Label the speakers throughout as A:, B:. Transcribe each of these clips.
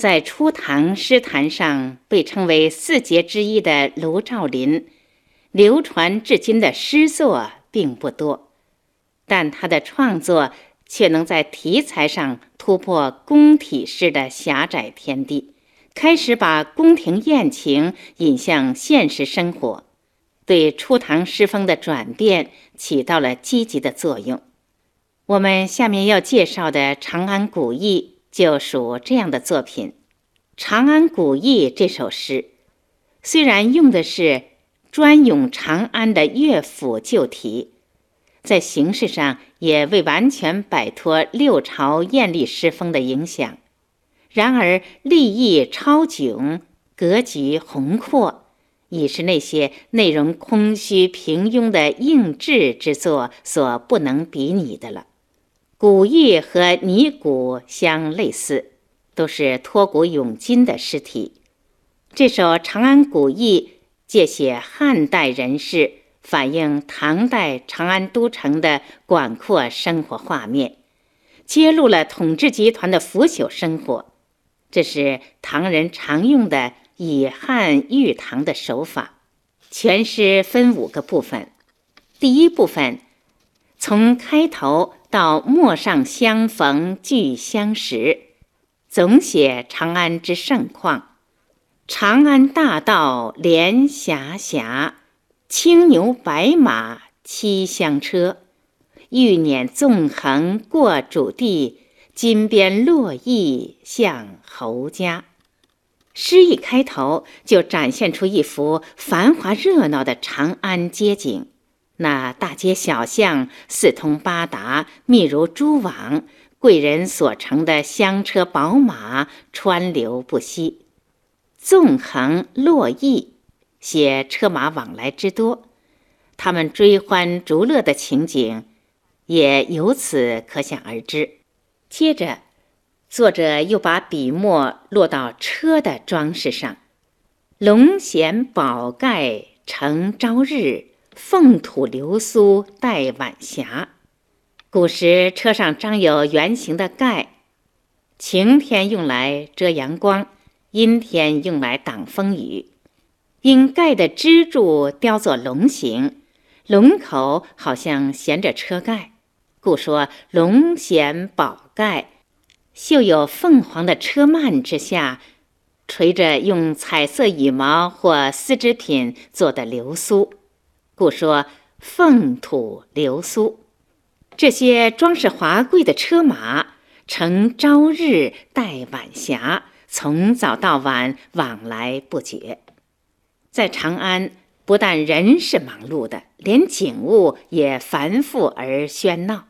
A: 在初唐诗坛上被称为四杰之一的卢照邻，流传至今的诗作并不多，但他的创作却能在题材上突破宫体诗的狭窄天地，开始把宫廷艳情引向现实生活，对初唐诗风的转变起到了积极的作用。我们下面要介绍的《长安古意》就属这样的作品。《长安古意》这首诗，虽然用的是专咏长安的乐府旧题，在形式上也未完全摆脱六朝艳丽诗风的影响，然而立意超迥，格局宏阔，已是那些内容空虚平庸的应制之作所不能比拟的了。古意和拟古相类似，都是托古咏今的诗体。这首《长安古意》借写汉代人士，反映唐代长安都城的广阔生活画面，揭露了统治集团的腐朽生活。这是唐人常用的以汉喻唐的手法。全诗分五个部分，第一部分从开头。到陌上相逢俱相识，总写长安之盛况。长安大道连霞霞，青牛白马七香车。玉辇纵横过主地，金鞭落翼向侯家。诗一开头就展现出一幅繁华热闹的长安街景。那大街小巷四通八达，密如蛛网，贵人所乘的香车宝马川流不息。纵横络绎，写车马往来之多，他们追欢逐乐的情景，也由此可想而知。接着，作者又把笔墨落到车的装饰上，龙衔宝盖承朝日。凤吐流苏带晚霞。古时车上张有圆形的盖，晴天用来遮阳光，阴天用来挡风雨。因盖的支柱雕作龙形，龙口好像衔着车盖，故说龙衔宝盖。绣有凤凰的车幔之下，垂着用彩色羽毛或丝织品做的流苏。故说凤吐流苏，这些装饰华贵的车马，乘朝日待晚霞，从早到晚往来不绝。在长安，不但人是忙碌的，连景物也繁复而喧闹。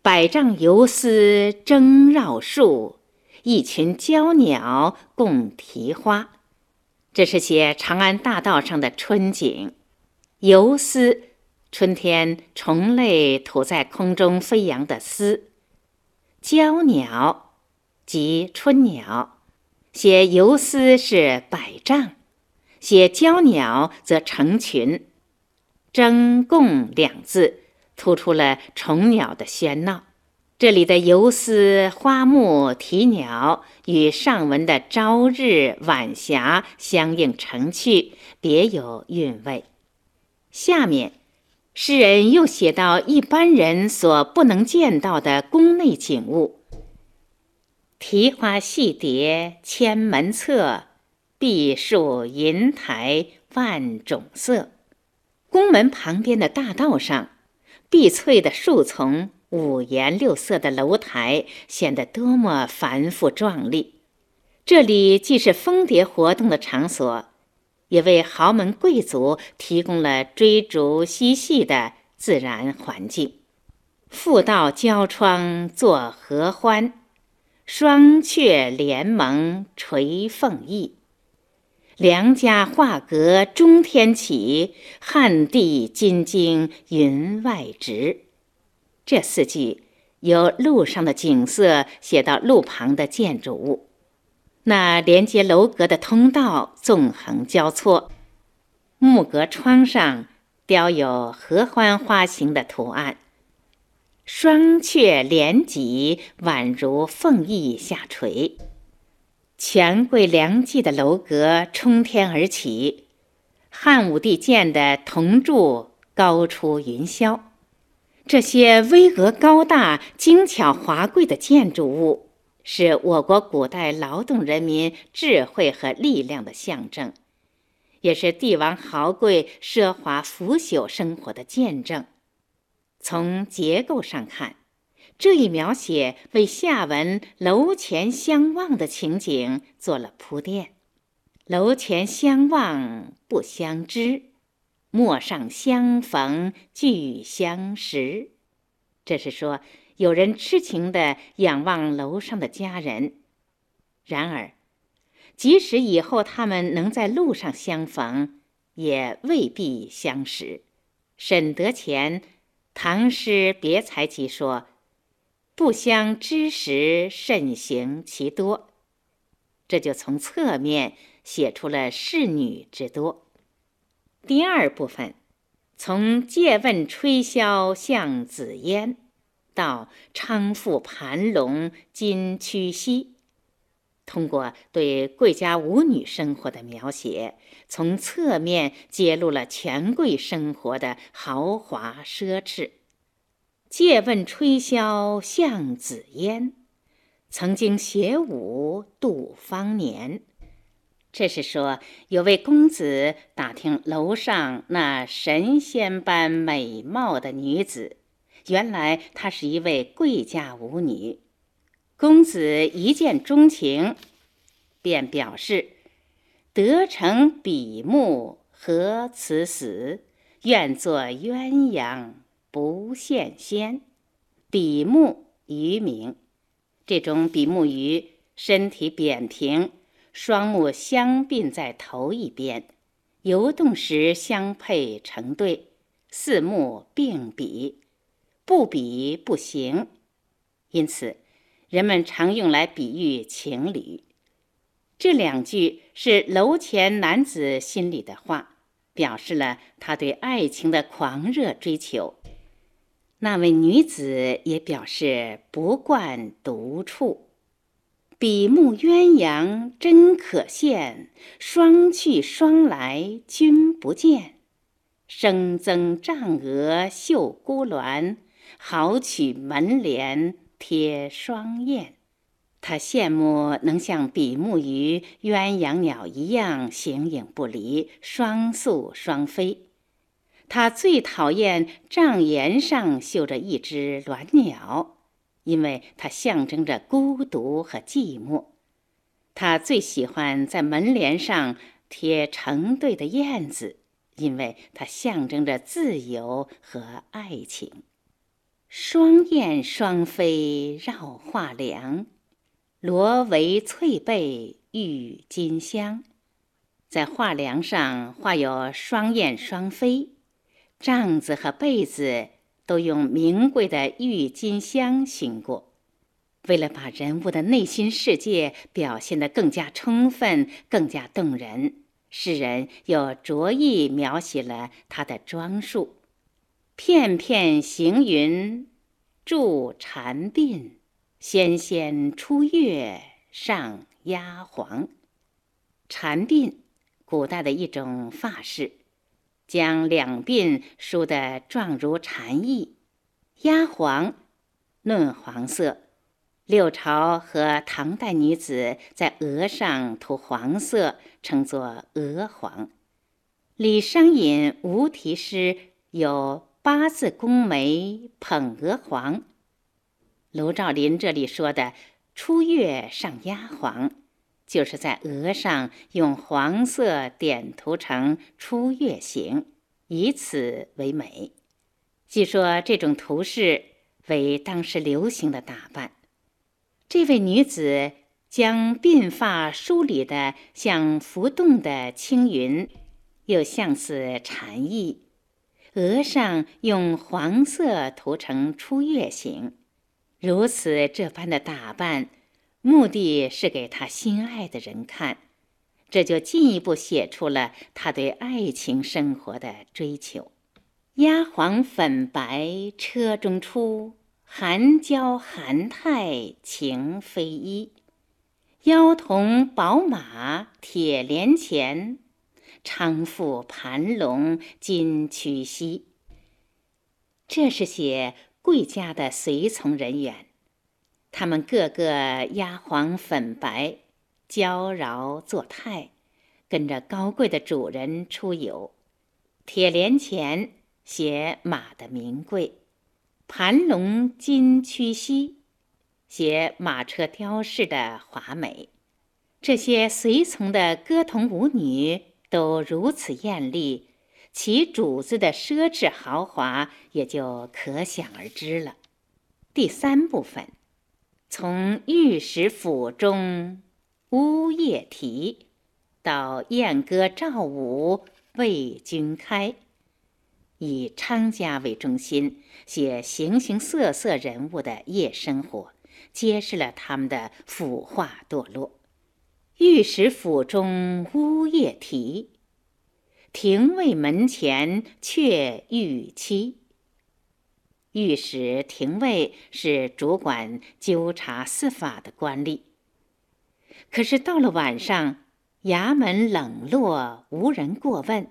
A: 百丈游丝争绕树，一群娇鸟共啼花。这是写长安大道上的春景。游丝，春天虫类吐在空中飞扬的丝；娇鸟，即春鸟。写游丝是百丈，写娇鸟则成群。争共两字突出了虫鸟的喧闹。这里的游丝、花木、啼鸟与上文的朝日、晚霞相映成趣，别有韵味。下面，诗人又写到一般人所不能见到的宫内景物：提花戏蝶千门侧，碧树银台万种色。宫门旁边的大道上，碧翠的树丛、五颜六色的楼台，显得多么繁复壮丽！这里既是蜂蝶活动的场所。也为豪门贵族提供了追逐嬉戏的自然环境。复道交窗作合欢，双阙联盟垂凤翼。良家画阁中天起，汉地金睛云外直。这四句由路上的景色写到路旁的建筑物。那连接楼阁的通道纵横交错，木格窗上雕有合欢花形的图案，双阙连脊宛如凤翼下垂。权贵良妓的楼阁冲天而起，汉武帝建的铜柱高出云霄。这些巍峨高大、精巧华贵的建筑物，是我国古代劳动人民智慧和力量的象征，也是帝王豪贵、奢华腐朽生活的见证。从结构上看，这一描写为下文“楼前相望”的情景做了铺垫。楼前相望不相知。陌上相逢俱相识，这是说有人痴情地仰望楼上的佳人。然而，即使以后他们能在路上相逢，也未必相识。沈德潜《唐诗别裁集》说：“不相知时，甚行其多。”这就从侧面写出了仕女之多。第二部分，从借问吹箫向紫烟，到昌富盘龙金曲兮，通过对贵家舞女生活的描写，从侧面揭露了权贵生活的豪华奢侈。借问吹箫向紫烟，曾经携舞度芳年。这是说，有位公子打听楼上那神仙般美貌的女子，原来她是一位贵家舞女。公子一见钟情，便表示：“得成比目何辞死？愿作鸳鸯不羡仙。”比目鱼名，这种比目鱼身体扁平。双目相并在头一边，游动时相配成对，四目并比，不比不行。因此，人们常用来比喻情侣。这两句是楼前男子心里的话，表示了他对爱情的狂热追求。那位女子也表示不惯独处。比目鸳鸯真可羡，双去双来君不见。生增帐额绣孤鸾，好取门帘贴双燕。他羡慕能像比目鱼、鸳鸯鸟一样形影不离，双宿双飞。他最讨厌帐檐上绣着一只鸾鸟。因为它象征着孤独和寂寞，他最喜欢在门帘上贴成对的燕子，因为它象征着自由和爱情。双燕双飞绕画梁，罗帷翠被郁金香。在画梁上画有双燕双飞，帐子和被子。都用名贵的郁金香熏过，为了把人物的内心世界表现得更加充分、更加动人，诗人又着意描写了他的装束：片片行云住蝉鬓，纤纤出月上压黄。蝉鬓，古代的一种发饰。将两鬓梳得状如蝉翼，压黄，嫩黄色。六朝和唐代女子在额上涂黄色，称作额黄。李商隐无题诗有“八字宫眉捧鹅黄”，卢照邻这里说的“初月上压黄”。就是在额上用黄色点涂成初月形，以此为美。据说这种图式为当时流行的打扮。这位女子将鬓发梳理得像浮动的青云，又像似蝉翼，额上用黄色涂成出月形，如此这般的打扮。目的是给他心爱的人看，这就进一步写出了他对爱情生活的追求。压黄粉白车中出，寒娇寒态情非一。腰同宝马铁连钱，昌富盘龙金曲膝。这是写贵家的随从人员，他们个个压黄粉白，娇娆作态，跟着高贵的主人出游。铁连钱写马的名贵，盘龙金曲膝。写马车雕饰的华美，这些随从的歌童舞女都如此艳丽，其主子的奢侈豪华也就可想而知了。第三部分，从御史府中乌夜啼，到燕歌赵舞为君开，以昌家为中心，写形形色色人物的夜生活。揭示了他们的腐化堕落。御史府中呜咽啼，廷尉门前却欲妻。御史、廷尉是主管纠察司法的官吏。可是到了晚上，衙门冷落，无人过问，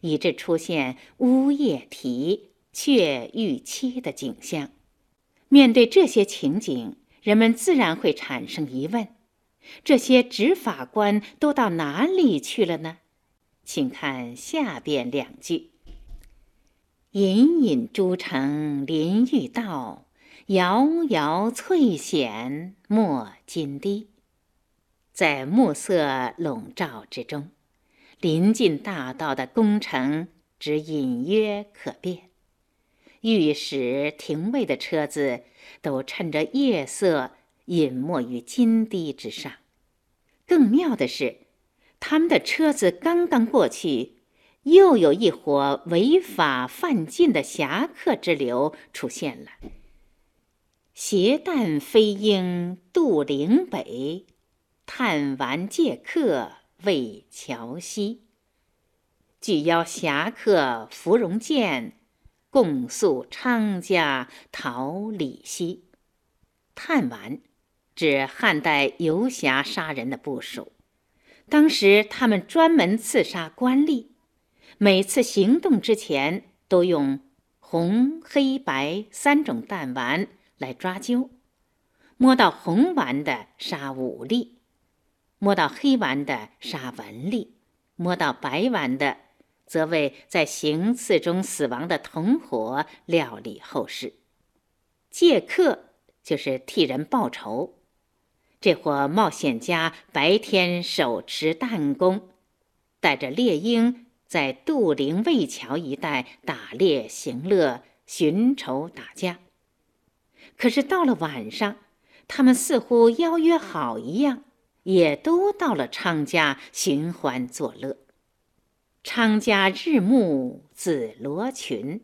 A: 以致出现呜咽啼、却欲妻的景象。面对这些情景，人们自然会产生疑问：这些执法官都到哪里去了呢？请看下边两句：“隐隐诸城临欲道，遥遥翠显莫金堤。”在暮色笼罩之中，临近大道的宫城只隐约可辨。御史、廷尉的车子都趁着夜色隐没于金堤之上。更妙的是，他们的车子刚刚过去，又有一伙违法犯禁的侠客之流出现了。携弹飞鹰渡岭北，探丸借客为桥西。举邀侠客芙蓉剑。共宿昌家桃李希，探丸指汉代游侠杀人的部署。当时他们专门刺杀官吏，每次行动之前都用红、黑、白三种弹丸来抓阄。摸到红丸的杀武吏，摸到黑丸的杀文吏，摸到白丸的。则为在行刺中死亡的同伙料理后事，借客就是替人报仇。这伙冒险家白天手持弹弓，带着猎鹰在杜陵渭桥一带打猎行乐、寻仇打架。可是到了晚上，他们似乎邀约好一样，也都到了昌家寻欢作乐。昌家日暮紫罗裙，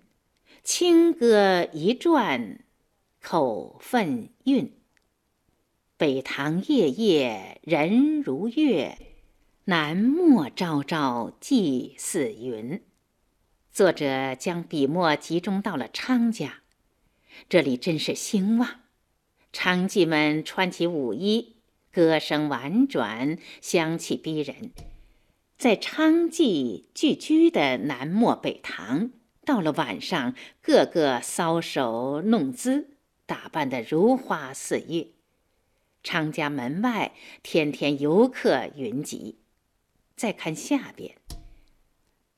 A: 清歌一转口分韵。北堂夜夜人如月，南陌朝朝祭似云。作者将笔墨集中到了昌家，这里真是兴旺。娼妓们穿起舞衣，歌声婉转，香气逼人。在昌妓聚居的南陌北堂，到了晚上，个个搔首弄姿，打扮得如花似月。昌家门外，天天游客云集。再看下边，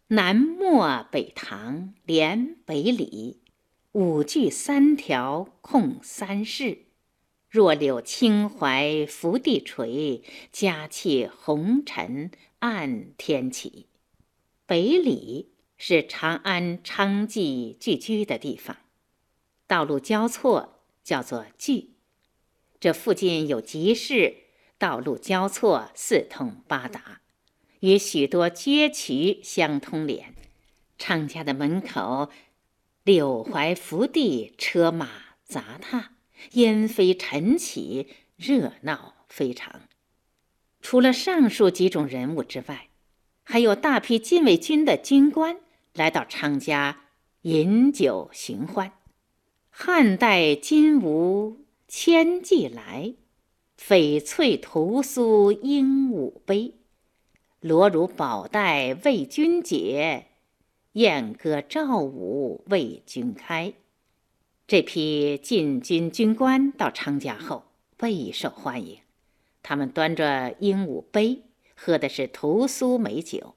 A: 南陌北堂连北里，五句三条控三世。若柳青槐拂地垂，佳气红尘暗天起。北里是长安昌妓聚居的地方，道路交错叫做聚。这附近有集市，道路交错，四通八达，与许多街渠相通连。昌家的门口，柳槐拂地，车马杂踏。烟飞尘起，热闹非常。除了上述几种人物之外，还有大批禁卫军的军官来到昌家饮酒寻欢。汉代金无千骑来，翡翠屠苏鹦鹉杯，罗襦宝带为君解，燕歌赵舞为君开。这批禁军军官到昌家后备受欢迎，他们端着鹦鹉杯，喝的是屠苏美酒。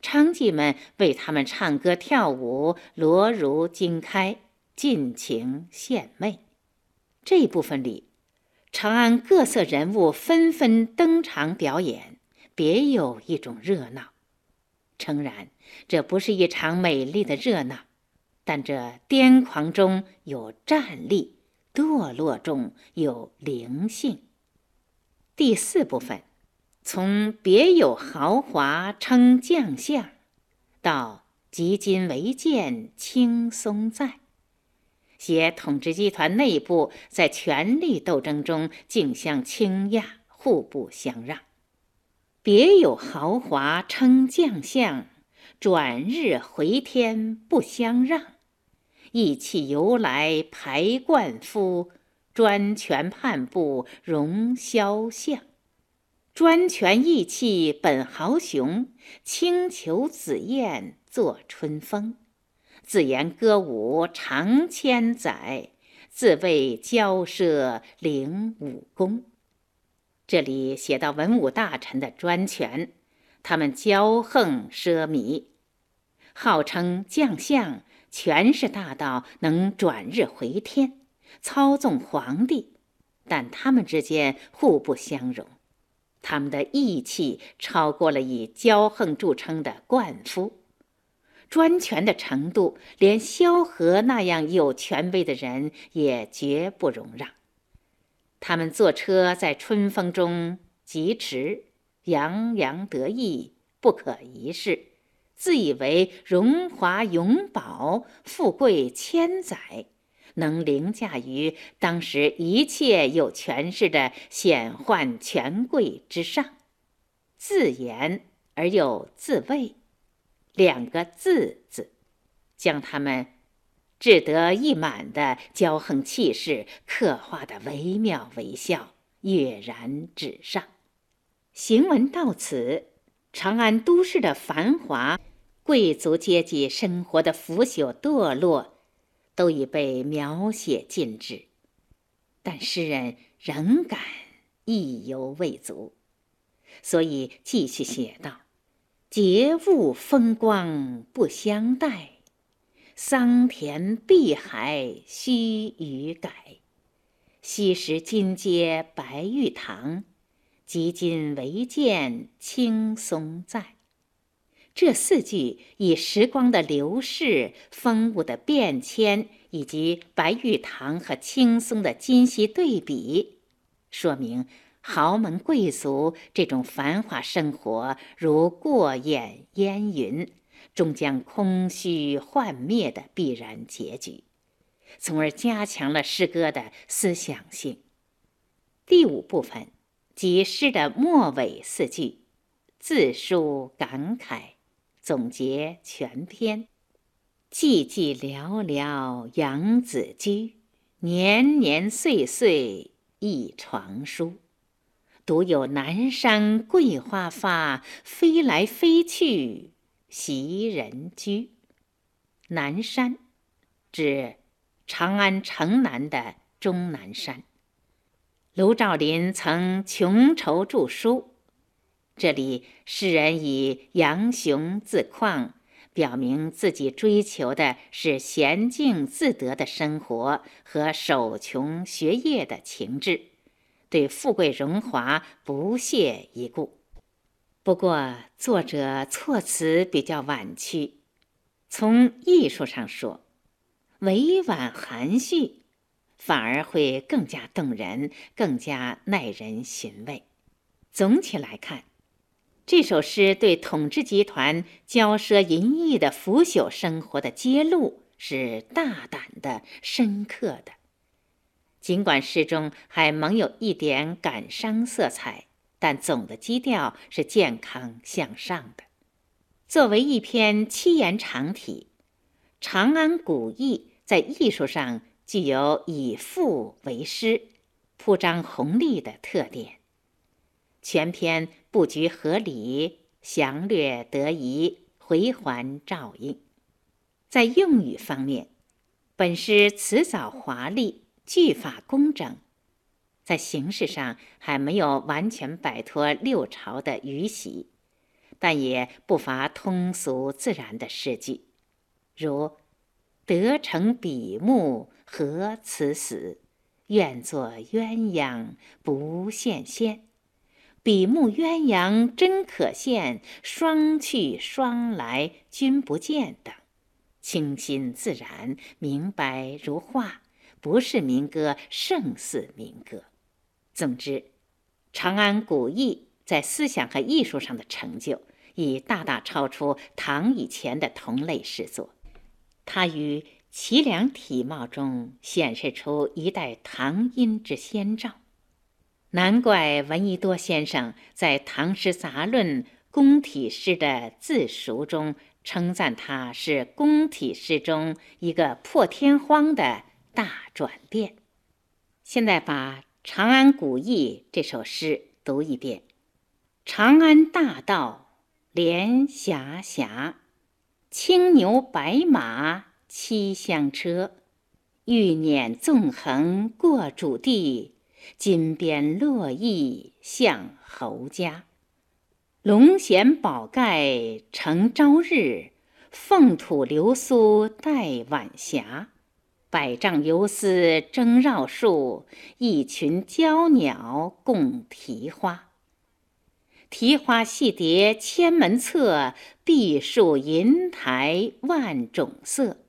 A: 娼妓们为他们唱歌跳舞，罗如惊开，尽情献媚。这部分里，长安各色人物纷纷登场表演，别有一种热闹。诚然，这不是一场美丽的热闹，但这癫狂中有战栗，堕落中有灵性。第四部分。从别有豪华称将相，到及今为见轻松在，写统治集团内部在权力斗争中竞相倾轧，互不相让。别有豪华称将相，转日回天不相让。意气由来排冠夫，专权判部荣萧相。专权意气本豪雄，轻裘紫燕作春风。自言歌舞长千载，自谓骄奢凌武功。这里写到文武大臣的专权，他们骄横奢靡，号称将相，权势大到能转日回天，操纵皇帝，但他们之间互不相容。他们的义气超过了以骄横著称的冠夫，专权的程度，连萧何那样有权威的人也绝不容让。他们坐车在春风中疾驰，洋洋得意，不可一世，自以为荣华永保，富贵千载。能凌驾于当时一切有权势的显宦权贵之上，自言而又自卫，两个“自”字，将他们志得意满的骄横气势刻画的惟妙惟肖，跃然纸上。行文到此，长安都市的繁华，贵族阶级生活的腐朽堕落。都已被描写尽致，但诗人仍感意犹未足，所以继续写道：“节物风光不相待，桑田碧海须臾改。昔时金阶白玉堂，及今唯见青松在。”这四句以时光的流逝、风物的变迁，以及白玉堂和青松的今昔对比，说明豪门贵族这种繁华生活如过眼烟云，终将空虚幻灭的必然结局，从而加强了诗歌的思想性。第五部分即诗的末尾四句，自抒感慨。总结全篇，寂寂寥寥养子居，年年岁岁一床书。独有南山桂花发，飞来飞去袭人居。南山，指长安城南的终南山。卢照邻曾穷愁著书。这里，诗人以杨雄自况，表明自己追求的是娴静自得的生活和守穷学业的情志，对富贵荣华不屑一顾。不过，作者措辞比较婉曲，从艺术上说，委婉含蓄，反而会更加动人，更加耐人寻味。总体来看。这首诗对统治集团骄奢淫逸的腐朽生活的揭露是大胆的、深刻的。尽管诗中还蒙有一点感伤色彩，但总的基调是健康向上的。作为一篇七言长体，《长安古意》在艺术上具有以赋为诗、铺张宏丽的特点。全篇布局合理，详略得宜，回环照应。在用语方面，本诗辞藻华丽，句法工整，在形式上还没有完全摆脱六朝的余习，但也不乏通俗自然的诗句，如“得成比目何辞死，愿作鸳鸯不羡仙。”比目鸳鸯真可羡，双去双来君不见等，清新自然，明白如画，不是民歌，胜似民歌。总之，长安古意在思想和艺术上的成就，已大大超出唐以前的同类诗作。它于齐梁体貌中显示出一代唐音之先兆。难怪闻一多先生在《唐诗杂论·宫体诗》的自述中称赞他是宫体诗中一个破天荒的大转变。现在把《长安古意》这首诗读一遍：“长安大道连霞霞，青牛白马七香车，玉辇纵横过主地。”金鞭络绎向侯家，龙衔宝盖承朝日，凤吐流苏带晚霞。百丈游丝争绕树，一群娇鸟共啼花。啼花戏蝶千门侧，碧树银台万种色。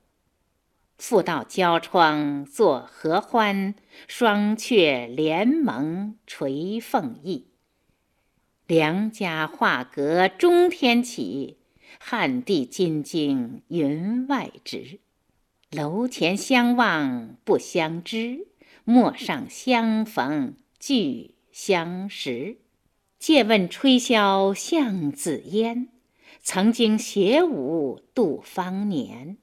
A: 复到交窗作合欢，双鹊联盟垂凤翼。梁家画阁中天起，汉地金睛云外直。楼前相望不相知，陌上相逢俱相识。借问吹箫向紫烟，曾经携舞度芳年。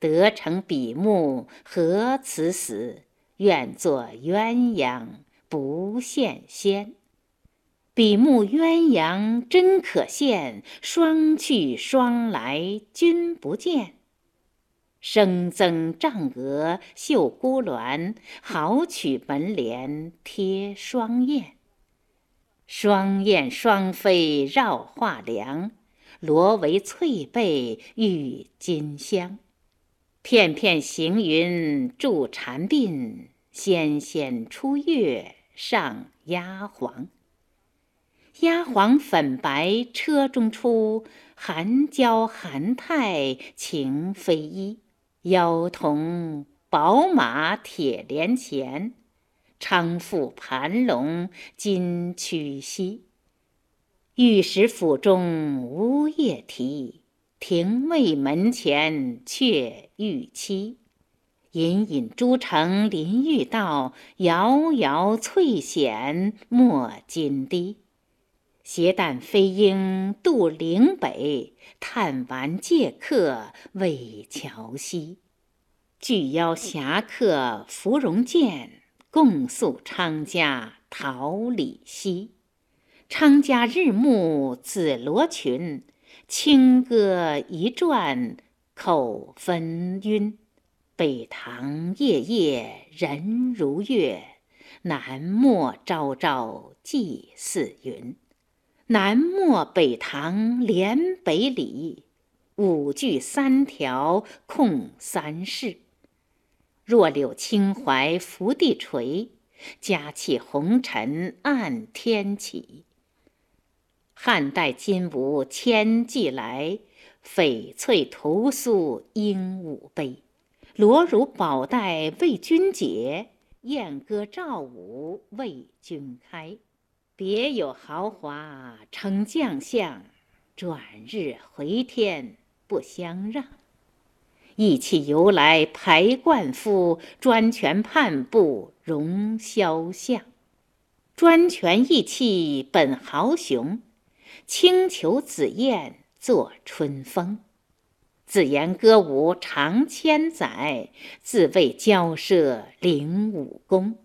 A: 得成比目何辞死，愿作鸳鸯不羡仙。比目鸳鸯真可羡，双去双来君不见。生增帐额绣孤鸾，好取门帘贴双燕。双燕双飞绕画梁，罗帷翠被郁金香。片片行云住蝉鬓，纤纤出月上压黄。压黄粉白车中出，含娇含态情非一。腰同宝马铁连前，昌腹盘龙金曲膝。御史府中无夜啼。廷尉门前却玉期，隐隐朱城临玉道，遥遥翠藓没金堤。携旦飞鹰渡岭北，探完借客渭桥西。俱邀侠客芙蓉剑，共宿昌家桃李稀。昌家日暮紫罗裙。清歌一转口分晕，北堂夜夜人如月，南陌朝朝祭似云。南陌北堂连北里，五句三条空三室。弱柳轻怀拂地垂，佳气红尘暗天起。汉代金吾千骑来，翡翠屠苏鹦鹉杯。罗襦宝带为君解，燕歌赵舞为君开。别有豪华称将相，转日回天不相让。意气由来排冠夫，专权判不容萧相。专权意气本豪雄。轻裘紫燕作春风，自言歌舞长千载，自谓骄奢领武功。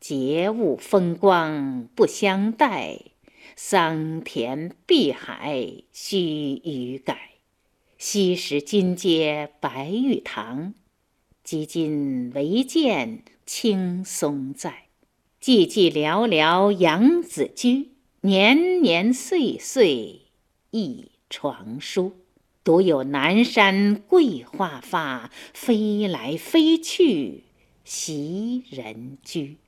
A: 节物风光不相待，桑田碧海须臾改。昔时金阶白玉堂，几今唯见青松在。寂寂寥寥杨子居，年年岁岁一床书。独有南山桂花发，飞来飞去袭人居。